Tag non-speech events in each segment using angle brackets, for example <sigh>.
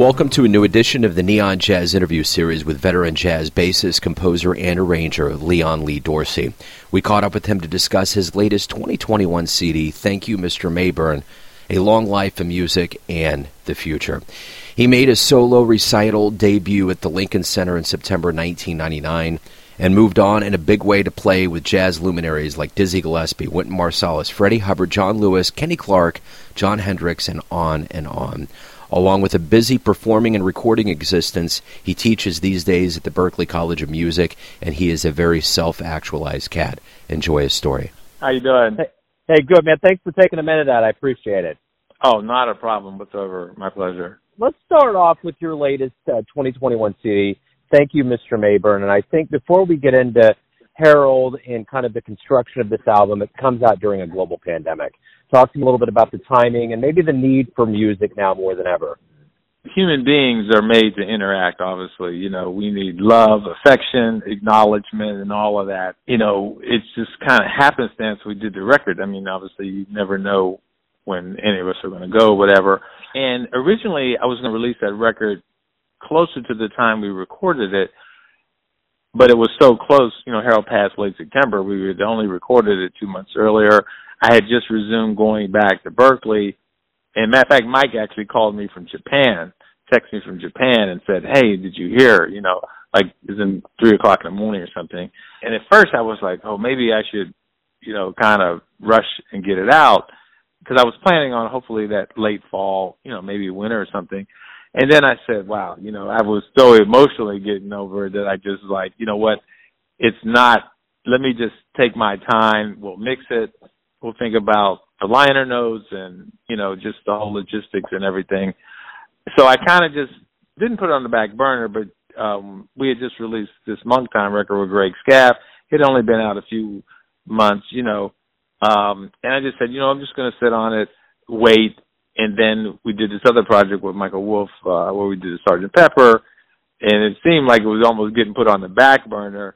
Welcome to a new edition of the Neon Jazz interview series with veteran jazz bassist, composer, and arranger Leon Lee Dorsey. We caught up with him to discuss his latest 2021 CD, Thank You, Mr. Mabern, A Long Life of Music and the Future. He made his solo recital debut at the Lincoln Center in September 1999 and moved on in a big way to play with jazz luminaries like Dizzy Gillespie, Wynton Marsalis, Freddie Hubbard, John Lewis, Kenny Clarke, Jon Hendricks, and on and on. Along with a busy performing and recording existence, he teaches these days at the Berklee College of Music, and he is a very self-actualized cat. Enjoy his story. How you doing? Hey, hey, good man. Thanks for taking a minute out. I appreciate it. Oh, not a problem whatsoever. My pleasure. Let's start off with your latest uh, 2021 CD. Thank you, Mr. Mabern. And I think before we get into Harold and kind of the construction of this album, it comes out during a global pandemic. Talk to me a little bit about the timing and maybe the need for music now more than ever. Human beings are made to interact, obviously. You know, we need love, affection, acknowledgement, and all of that. You know, it's just kind of happenstance we did the record. I mean, obviously, you never know when any of us are going to go, whatever. And originally, I was going to release that record closer to the time we recorded it, but it was so close. You know, Harold passed late September. We had only recorded it two months earlier. I had just resumed going back to Berklee. And matter of fact, Mike actually called me from Japan, texted me from Japan and said, Hey, did you hear? You know, like it was in three o'clock in the morning or something. And at first I was like, Oh, maybe I should, you know, kind of rush and get it out because I was planning on hopefully that late fall, you know, maybe winter or something. And then I said, wow, you know, I was so emotionally getting over it that I just like, you know what, it's not, let me just take my time. We'll mix it we'll think about the liner notes and you know just the whole logistics and everything. So I kind of just didn't put it on the back burner, but um we had just released this Monk Time record with Greg Skaff. It had only been out a few months, you know, um and I just said, you know, I'm just going to sit on it, wait, and then we did this other project with Michael Wolff uh, where we did the Sergeant Pepper, and it seemed like it was almost getting put on the back burner.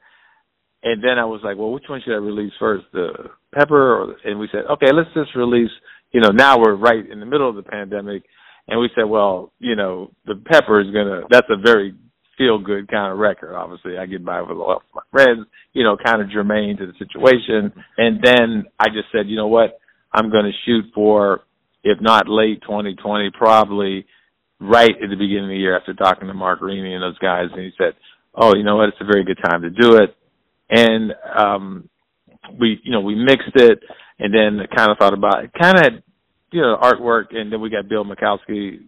And then I was like, well, which one should I release first, the Pepper? Or, and we said, okay, let's just release. You know, now we're right in the middle of the pandemic, and we said, well, you know, the Pepper is gonna. That's a very feel good kind of record. Obviously, I get by with a lot of my friends. You know, kind of germane to the situation. And then I just said, you know what? I'm going to shoot for, if not late 2020, probably right at the beginning of the year after talking to Mark Reaney and those guys. And he said, oh, you know what? It's a very good time to do it and um we you know we mixed it and then kind of thought about it kind of had you know artwork and then we got bill milkowski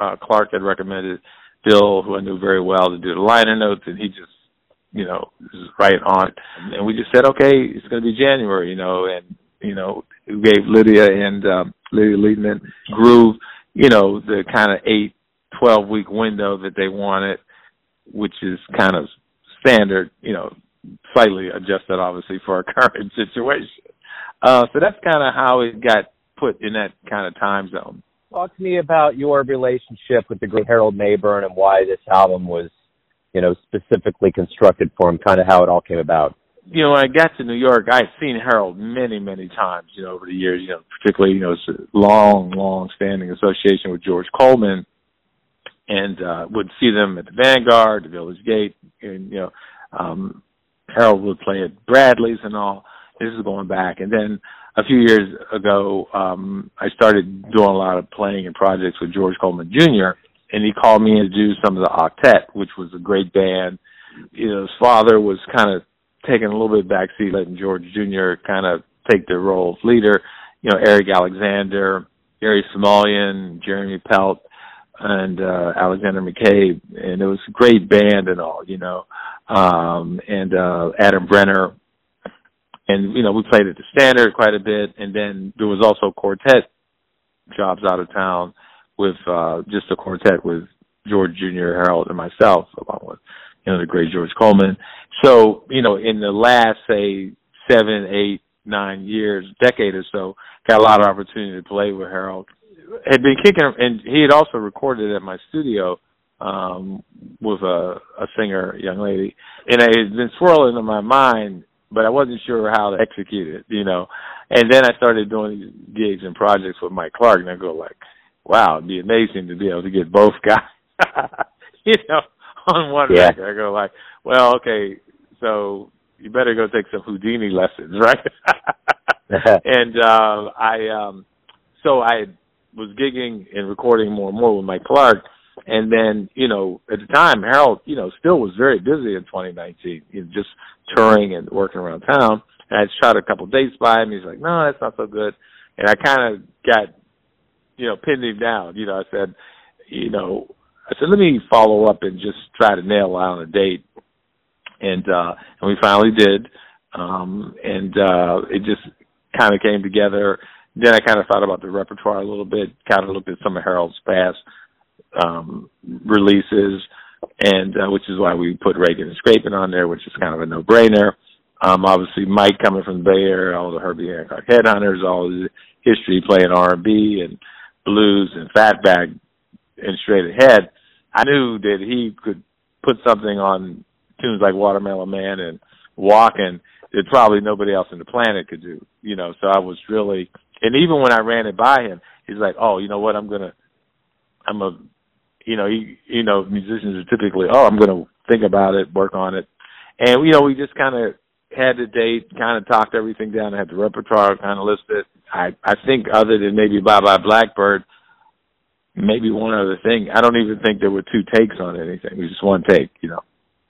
uh clark had recommended bill who i knew very well to do the liner notes and he just you know was right on and we just said okay it's going to be january you know and you know we gave lydia and um lydia Liebman groove you know the kind of eight twelve week window that they wanted which is kind of standard you know slightly adjusted, obviously, for our <laughs> current situation. Uh, so that's kind of how it got put in that kind of time zone. Talk to me about your relationship with the great Harold Mabern and why this album was, you know, specifically constructed for him. Kind of how it all came about. You know, when I got to New York, I had seen Harold many, many times. You know, over the years. You know, particularly, you know, it's a long, long-standing association with George Coleman, and uh, would see them at the Vanguard, the Village Gate, and you know, um, Harold would play at Bradley's and all. This is going back, and then a few years ago, um, I started doing a lot of playing and projects with George Coleman Jr. And he called me in to do some of the Octet, which was a great band. You know, his father was kind of taking a little bit backseat, letting George Jr. kind of take the role of leader. You know, Eric Alexander, Gary Smulyan, Jeremy Pelt, and uh, Alexander McCabe, and it was a great band and all. You know, um, and uh, Adam Brenner. And you know, we played at the Standard quite a bit, and then there was also quartet jobs out of town with uh, just a quartet with George Jr., Harold, and myself, along with you know the great George Coleman. So you know, in the last say seven, eight, nine years, decade or so, got a lot of opportunity to play with Harold. Had been kicking, and he had also recorded at my studio um, with a, a singer, young lady, and it had been swirling in my mind, but I wasn't sure how to execute it, you know. And then I started doing gigs and projects with Mike Clark, and I go like, wow, it'd be amazing to be able to get both guys <laughs> you know, <laughs> on one yeah. record. I go like, well, okay, so you better go take some Houdini lessons, <laughs> right? <laughs> and uh, I, um, so I was gigging and recording more and more with Mike Clark. And then, you know, at the time, Harold, you know, still was very busy in 2019, you know, just touring and working around town. And I shot a couple dates by him. He's like, no, that's not so good. And I kind of got, you know, pinned him down. You know, I said, you know, I said, let me follow up and just try to nail down a date. And, uh, and we finally did. Um, and, uh, it just kind of came together. Then I kind of thought about the repertoire a little bit, kind of looked at some of Harold's past, um, releases, and, uh, which is why we put Rakin' and Scrapin' on there, which is kind of a no-brainer. Um, obviously Mike coming from the Bay Area, all the Herbie Hancock Headhunters, all his history playing R&B and blues and Fatback and straight ahead. I knew that he could put something on tunes like Watermelon Man and Walking that probably nobody else on the planet could do. You know, so I was really, and even when I ran it by him, he's like, "Oh, you know what? I'm gonna, I'm a, you know, he, you know, musicians are typically, oh, I'm gonna think about it, work on it, and you know, we just kind of had the date, kind of talked everything down. I had the repertoire kind of listed. I I think other than maybe Bye Bye Blackbird, maybe one other thing. I don't even think there were two takes on anything. It was just one take, you know.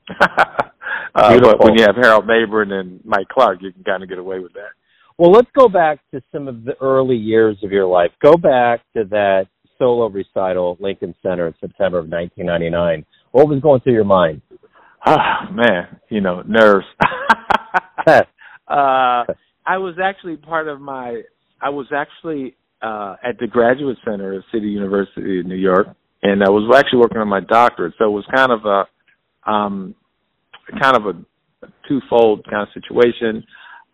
<laughs> uh, but when you have Harold Mabern and Mike Clark, you can kind of get away with that. Well, let's go back to some of the early years of your life. Go back to that solo recital, Lincoln Center, in September of 1999. What was going through your mind? Ah, oh, man, you know, nerves. <laughs> <laughs> uh, I was actually part of my. I was actually uh, at the Graduate Center at City University in New York, and I was actually working on my doctorate. So it was kind of a, um, kind of a, twofold kind of situation,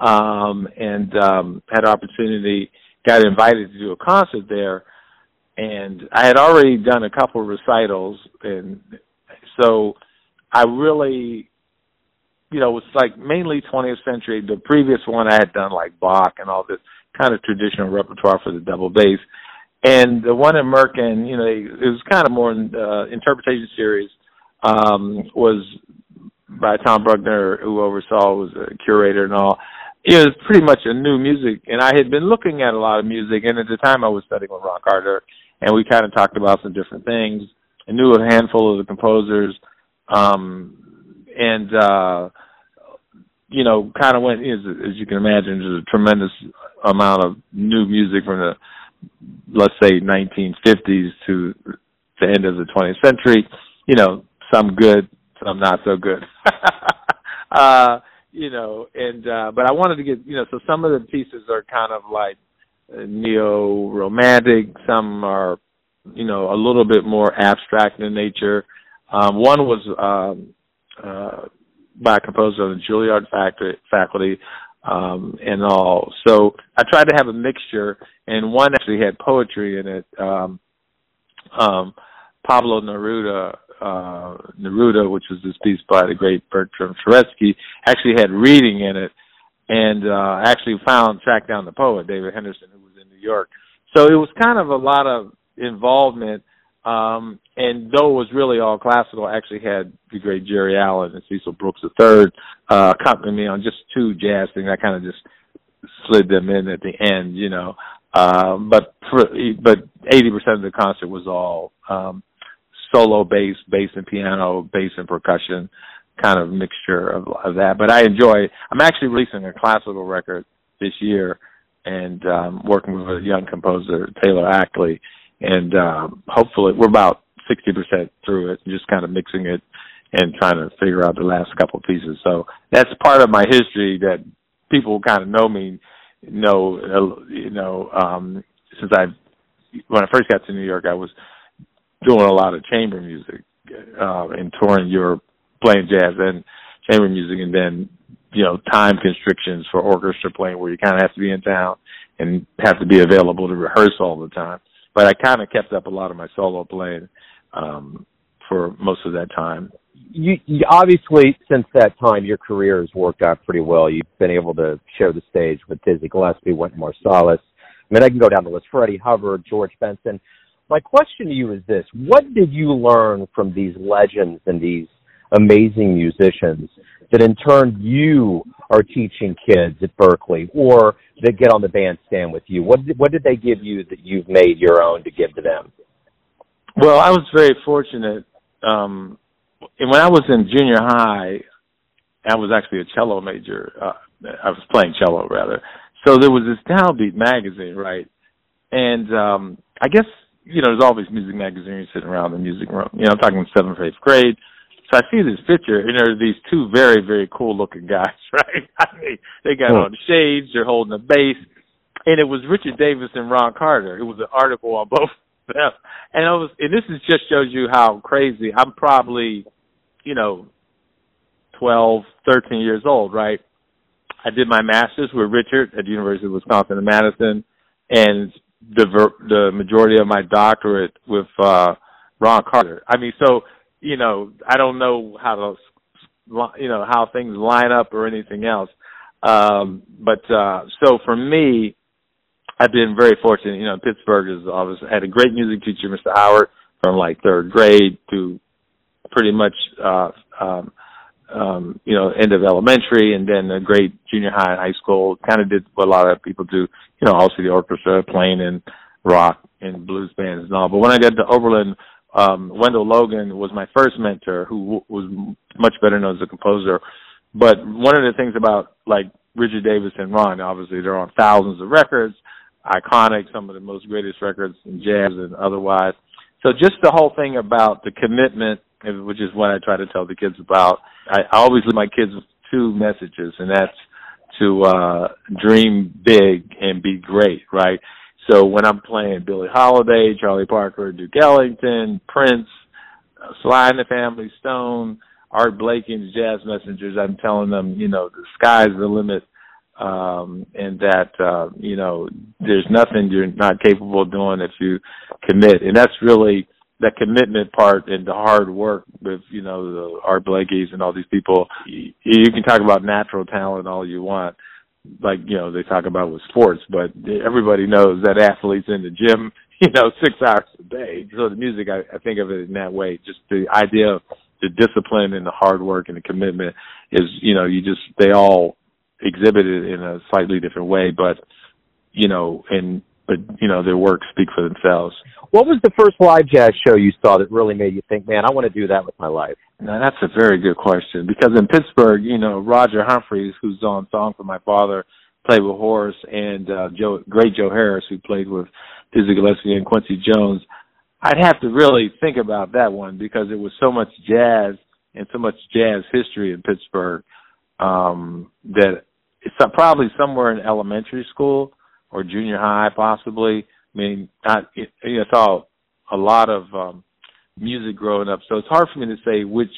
um, and um, had opportunity, got invited to do a concert there, and I had already done a couple of recitals, and so I really you know, it was like mainly 20th century. The previous one I had done like Bach and all this kind of traditional repertoire for the double bass. And the one in Merkin, you know, it was kind of more uh, interpretation series, um, was by Tom Buckner, who oversaw, was a curator and all. It was pretty much a new music, and I had been looking at a lot of music, and at the time I was studying with Ron Carter, and we kind of talked about some different things. I knew a handful of the composers, um, and uh, you know, kind of went as, as you can imagine, there's a tremendous amount of new music from the let's say 1950s to the end of the 20th century. You know, some good, some not so good. <laughs> uh, you know, and uh, but I wanted to get you know, so some of the pieces are kind of like uh, neo romantic. Some are, you know, a little bit more abstract in nature. Um, one was um, uh, by a composer on the Juilliard faculty um, and all. So I tried to have a mixture, and one actually had poetry in it. Um, um, Pablo Neruda, uh, Neruda, which was this piece by the great Bertram Turetzky, actually had reading in it, and uh, actually found tracked down the poet David Henderson, who was in New York. So it was kind of a lot of involvement um, and though it was really all classical, I actually had the great Geri Allen and Cecil Brooks III uh, accompany me on just two jazz things. I kind of just slid them in at the end, you know. Um, but for, but 80% of the concert was all um, solo bass, bass and piano, bass and percussion, kind of mixture of, of that. But I enjoy. I'm actually releasing a classical record this year, and um, working with a young composer, Taylor Ackley and um, hopefully we're about 60% through it, just kind of mixing it and trying to figure out the last couple pieces. So that's part of my history that people kind of know me, know, you know, um, since I, when I first got to New York, I was doing a lot of chamber music, uh, and touring Europe, playing jazz and chamber music, and then, you know, time constrictions for orchestra playing where you kind of have to be in town and have to be available to rehearse all the time but I kind of kept up a lot of my solo playing um, for most of that time. You, you obviously since that time your career has worked out pretty well. You've been able to share the stage with Dizzy Gillespie, Wynton Marsalis. I mean, I can go down the list: Freddie Hubbard, George Benson. My question to you is this What did you learn from these legends and these amazing musicians that in turn you are teaching kids at Berklee or that get on the bandstand with you? What did, what did they give you that you've made your own to give to them? Well, I was very fortunate. Um, and when I was in junior high, I was actually a cello major. Uh, I was playing cello rather. So there was this Downbeat magazine, right? And um I guess you know there's always music magazines sitting around the music room. You know, I'm talking seventh, eighth grade. So I see this picture, and there are these two very, very cool looking guys, <laughs> right? I mean, they got on shades, they're holding a bass, and it was Richard Davis and Ron Carter. It was an article on <laughs> both of them, and I was, and this is just shows you how crazy. I'm probably, you know, twelve, thirteen years old, right? I did my master's with Richard at the University of Wisconsin in Madison, and the the majority of my doctorate with uh Ron Carter. I mean, so you know, I don't know how to, you know, how things line up or anything else. Um, but uh, so for me, I've been very fortunate. You know, Pittsburgh is obviously had a great music teacher, Mr. Howard, from like third grade to pretty much uh, um, um, you know, end of elementary and then a great junior high and high school. Kind of did what a lot of people do, you know, also the orchestra, playing in rock and blues bands and all. But when I got to Oberlin, um, Wendell Logan was my first mentor who was much better known as a composer. But one of the things about like Richard Davis and Ron, obviously they're on thousands of records, iconic, some of the most greatest records in jazz and otherwise. So just the whole thing about the commitment, which is what I try to tell the kids about. I, I always leave my kids two messages, and that's to uh dream big and be great, right? So when I'm playing Billie Holiday, Charlie Parker, Duke Ellington, Prince, uh, Sly and the Family Stone, Art Blakey's Jazz Messengers, I'm telling them, you know, the sky's the limit um, and that uh, you know there's nothing you're not capable of doing if you commit, and that's really that commitment part and the hard work with you know the Art Blakey's and all these people. You, you can talk about natural talent all you want, like you know they talk about with sports, but everybody knows that athletes in the gym, <laughs> you know, six hours a day. So the music, I, I think of it in that way. Just the idea of the discipline and the hard work and the commitment is, you know, you just they all exhibit it in a slightly different way, but you know, and but you know, their work speak for themselves. What was the first live jazz show you saw that really made you think, man, I want to do that with my life? Now that's a very good question because in Pittsburgh, you know, Roger Humphries, who's on Song for My Father, played with Horace, and uh, Joe, great Joe Harris, who played with Dizzy Gillespie and Quincy Jones. I'd have to really think about that one because it was so much jazz and so much jazz history in Pittsburgh um, that it's probably somewhere in elementary school or junior high, possibly. I mean, I, it, you know, I saw a lot of um, music growing up, so it's hard for me to say which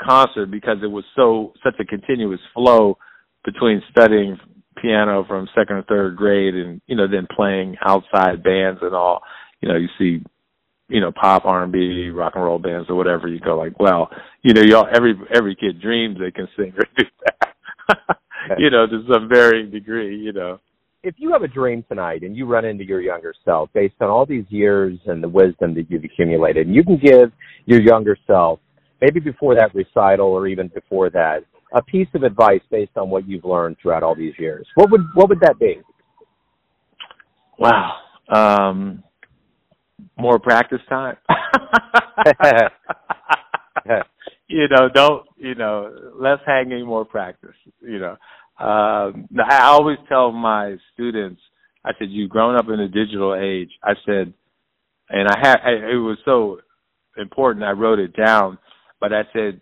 concert because it was so such a continuous flow between studying piano from second or third grade and you know then playing outside bands and all. You know you see you know pop r&b rock and roll bands or whatever. You go like well you know y'all every every kid dreams they can sing or do that. <laughs> You know to some varying degree you know if you have a dream tonight and you run into your younger self based on all these years and the wisdom that you've accumulated, and you can give your younger self, maybe before that recital or even before that, a piece of advice based on what you've learned throughout all these years, what would what would that be? Wow. Um, more practice time. <laughs> <laughs> you know, don't you know, less hanging, more practice. You know, um, I always tell my students, I said, you've grown up in a digital age. I said, and I had, it was so important. I wrote it down, but I said,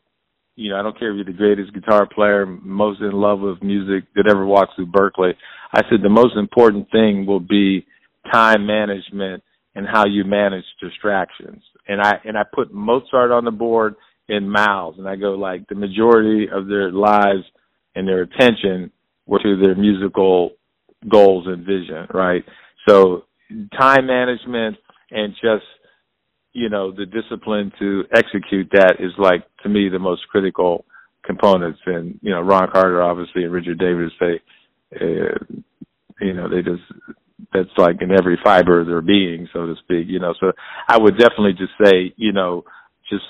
you know, I don't care if you're the greatest guitar player, most in love with music that ever walks through Berklee. I said the most important thing will be time management and how you manage distractions. And I and I put Mozart on the board in Miles, and I go like the majority of their lives and their attention were to their musical goals and vision, right? So time management and just you know the discipline to execute that is like to me the most critical components and you know Ron Carter obviously and Richard Davis they uh, you know they just that's like in every fiber of their being, so to speak. You know, so I would definitely just say, you know, just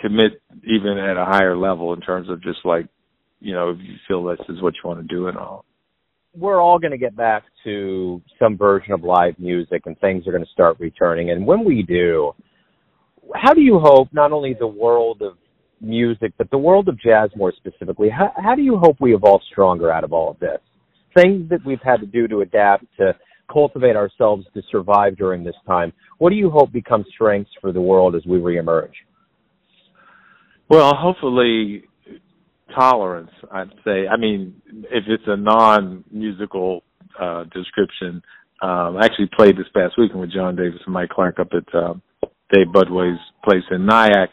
commit even at a higher level in terms of just like, you know, if you feel this is what you want to do and all. We're all going to get back to some version of live music and things are going to start returning. And when we do, how do you hope not only the world of music, but the world of jazz more specifically, how, how do you hope we evolve stronger out of all of this? Things that we've had to do to adapt, to cultivate ourselves to survive during this time. What do you hope becomes strengths for the world as we reemerge? Well, hopefully tolerance, I'd say. I mean, if it's a non-musical uh, description, um, I actually played this past weekend with John Davis and Mike Clark up at uh, Dave Budway's place in Nyack,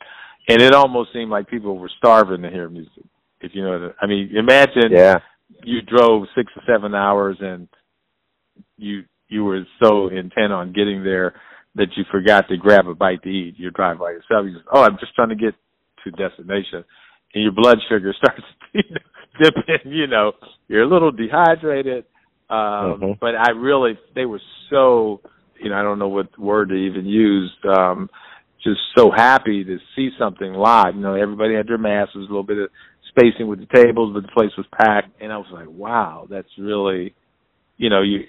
and it almost seemed like people were starving to hear music. If you know what I mean, imagine yeah. you drove six or seven hours and you you were so intent on getting there that you forgot to grab a bite to eat. You're driving by yourself. You just, oh, I'm just trying to get to destination, and your blood sugar <laughs> starts you know, dipping. You know, you're a little dehydrated. Um, mm-hmm. But I really, they were so, you know, I don't know what word to even use. Um, just so happy to see something live. You know, everybody had their masks. There was a little bit of spacing with the tables, but the place was packed, and I was like, wow, that's really you know you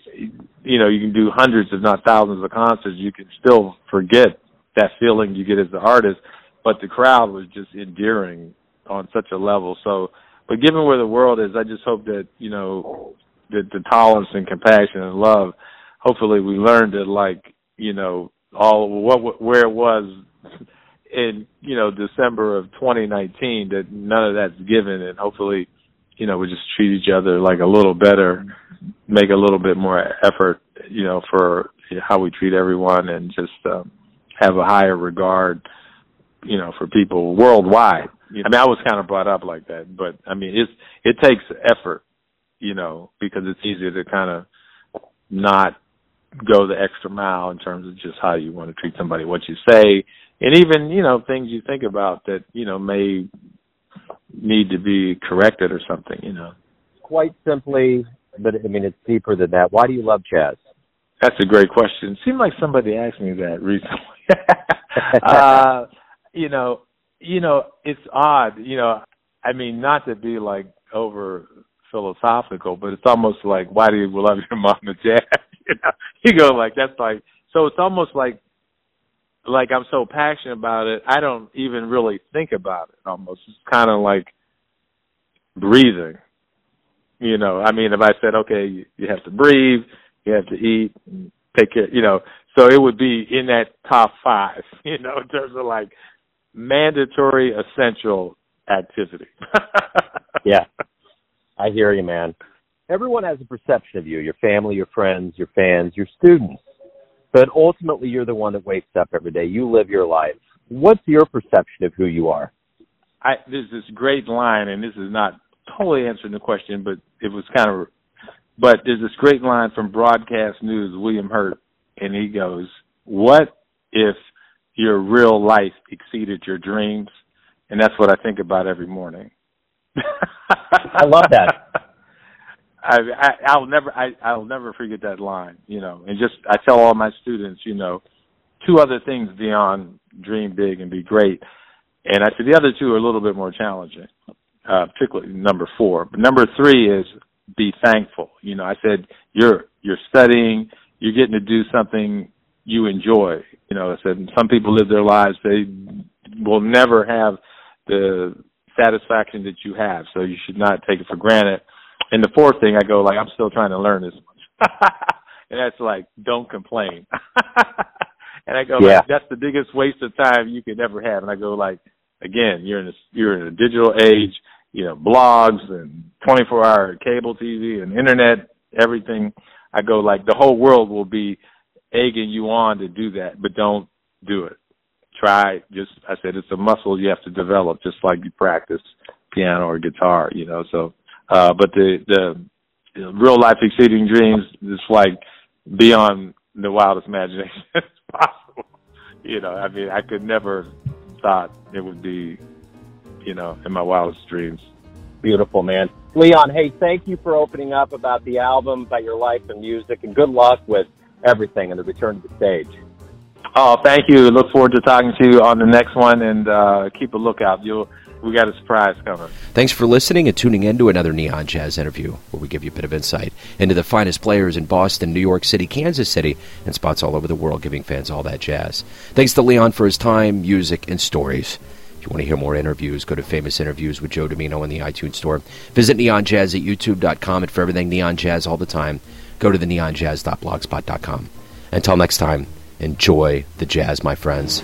you know you can do hundreds if not thousands of concerts you can still forget that feeling you get as the artist but the crowd was just endearing on such a level. So but given where the world is i just hope that you know that the tolerance and compassion and love hopefully we learned to like you know all what where it was in you know december of 2019 that none of that's given and hopefully you know we just treat each other like a little better make a little bit more effort, you know, for how we treat everyone and just um, have a higher regard, you know, for people worldwide. I mean, I was kind of brought up like that, but I mean, it's it takes effort, you know, because it's easier to kind of not go the extra mile in terms of just how you want to treat somebody, what you say, and even you know things you think about that you know may need to be corrected or something, you know. Quite simply, but I mean, it's deeper than that. Why do you love jazz? That's a great question. It seemed like somebody asked me that recently. <laughs> uh, you know, you know, it's odd. You know, I mean, not to be like over philosophical, but it's almost like, why do you love your <laughs> mom and jazz? <laughs> you know, you go like that's like. So it's almost like, like I'm so passionate about it, I don't even really think about it. Almost, it's kind of like breathing you know, I mean, if I said, okay, you, you have to breathe, you have to eat, take care, you know, so it would be in that top five, <laughs> you know, in terms of like mandatory, essential activity. <laughs> yeah, I hear you, man. Everyone has a perception of you, your family, your friends, your fans, your students. But ultimately, you're the one that wakes up every day. You live your life. What's your perception of who you are? I, there's this great line, and this is not totally answering the question, but it was kind of. But there's this great line from Broadcast News, William Hurt, and he goes, "What if your real life exceeded your dreams?" And that's what I think about every morning. I love that. <laughs> I, I I'll never I I'll never forget that line, you know. And just I tell all my students, you know, two other things beyond dream big and be great. And I said the other two are a little bit more challenging uh, particularly number four. But number three is be thankful. You know, I said you're you're studying, you're getting to do something you enjoy. You know, I said some people live their lives they will never have the satisfaction that you have, so you should not take it for granted. And the fourth thing, I go like I'm still trying to learn this much, <laughs> and that's like don't complain. <laughs> and I go, yeah. like, that's the biggest waste of time you could ever have. And I go like, again, you're in a you're in a digital age you know, blogs and 24 hour cable TV and internet, everything. I go like the whole world will be egging you on to do that, but don't do it. Try just, I said, it's a muscle you have to develop just like you practice piano or guitar, you know, so, uh, but the, the, real life exceeding dreams is like beyond the wildest imagination <laughs> possible. You know, I mean, I could never thought it would be you know, in my wildest dreams. Beautiful, man. Leon, hey, thank you for opening up about the album, about your life and music, and good luck with everything and the return to the stage. Oh, thank you. Look forward to talking to you on the next one, and uh, keep a lookout. You'll we got a surprise coming. Thanks for listening and tuning in to another Neon Jazz interview, where we give you a bit of insight into the finest players in Boston, New York City, Kansas City, and spots all over the world, giving fans all that jazz. Thanks to Leon for his time, music, and stories. If you want to hear more interviews, go to Famous Interviews with Joe Dimino in the iTunes Store. Visit neonjazz at youtube.com, and for everything Neon Jazz all the time, go to the neonjazz.blogspot.com. Until next time, enjoy the jazz, my friends.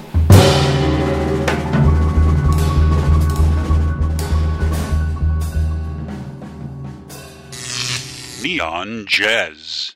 Neon Jazz.